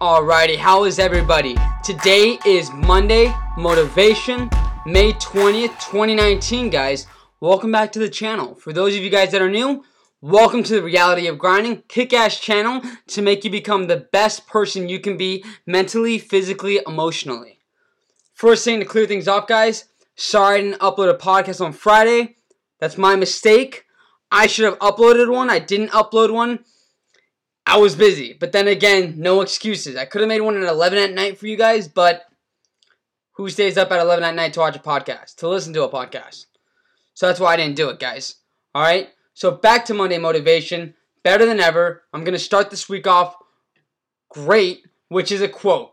Alrighty, how is everybody? Today is Monday, Motivation, May 20th, 2019, guys. Welcome back to the channel. For those of you guys that are new, welcome to the Reality of Grinding, kick-ass channel to make you become the best person you can be mentally, physically, emotionally. First thing to clear things up, guys, sorry I didn't upload a podcast on Friday. That's my mistake. I should have uploaded one. I didn't upload one. I was busy. But then again, no excuses. I could have made one at 11 at night for you guys, but who stays up at 11 at night to watch a podcast, to listen to a podcast? So that's why I didn't do it, guys. All right? So back to Monday motivation. Better than ever. I'm going to start this week off great, which is a quote,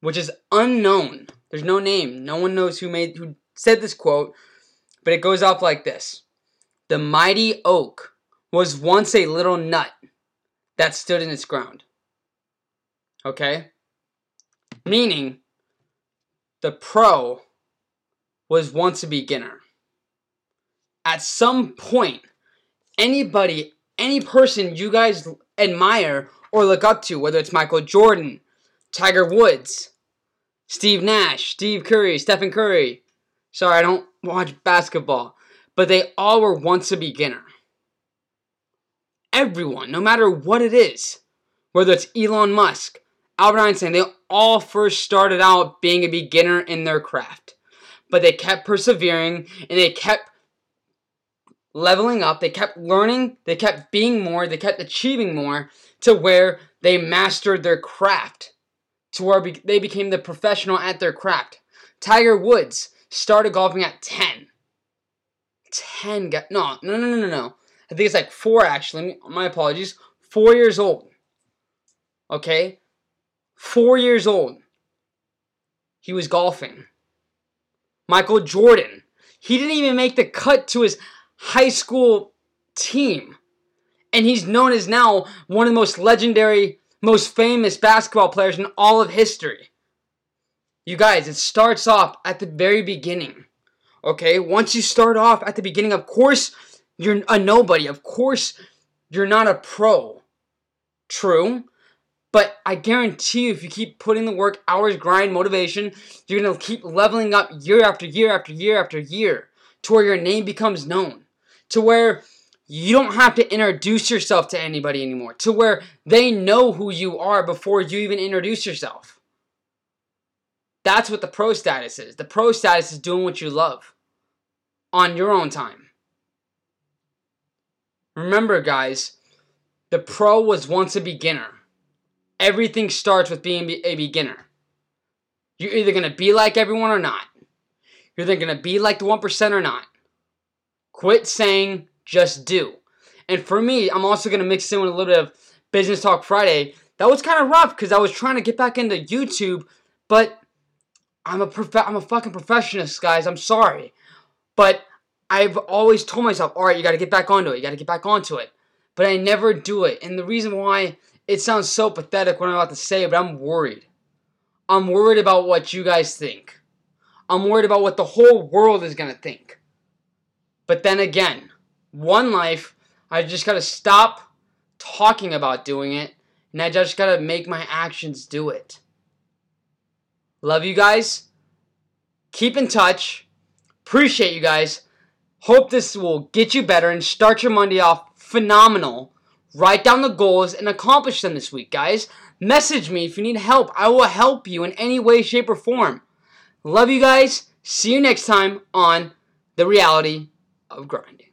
which is unknown. There's no name. No one knows who made who said this quote, but it goes off like this. The mighty oak was once a little nut that stood in its ground. Okay? Meaning, the pro was once a beginner. At some point, anybody, any person you guys admire or look up to, whether it's Michael Jordan, Tiger Woods, Steve Nash, Steve Curry, Stephen Curry. Sorry, I don't watch basketball but they all were once a beginner. Everyone, no matter what it is, whether it's Elon Musk, Albert Einstein, they all first started out being a beginner in their craft. But they kept persevering and they kept leveling up, they kept learning, they kept being more, they kept achieving more to where they mastered their craft, to where they became the professional at their craft. Tiger Woods started golfing at 10 10 guys. No, no, no, no, no, no. I think it's like four, actually. My apologies. Four years old. Okay? Four years old. He was golfing. Michael Jordan. He didn't even make the cut to his high school team. And he's known as now one of the most legendary, most famous basketball players in all of history. You guys, it starts off at the very beginning. Okay, once you start off at the beginning, of course you're a nobody. Of course you're not a pro. True. But I guarantee you, if you keep putting the work, hours, grind, motivation, you're going to keep leveling up year after year after year after year to where your name becomes known. To where you don't have to introduce yourself to anybody anymore. To where they know who you are before you even introduce yourself. That's what the pro status is. The pro status is doing what you love on your own time. Remember, guys, the pro was once a beginner. Everything starts with being a beginner. You're either going to be like everyone or not. You're either going to be like the 1% or not. Quit saying just do. And for me, I'm also going to mix in with a little bit of Business Talk Friday. That was kind of rough because I was trying to get back into YouTube, but I'm a prof- I'm a fucking professionist, guys. I'm sorry. But I've always told myself, all right, you got to get back onto it. You got to get back onto it. But I never do it. And the reason why it sounds so pathetic when I'm about to say but I'm worried. I'm worried about what you guys think. I'm worried about what the whole world is going to think. But then again, one life, I just got to stop talking about doing it, and I just got to make my actions do it. Love you guys. Keep in touch. Appreciate you guys. Hope this will get you better and start your Monday off phenomenal. Write down the goals and accomplish them this week, guys. Message me if you need help. I will help you in any way, shape, or form. Love you guys. See you next time on The Reality of Grinding.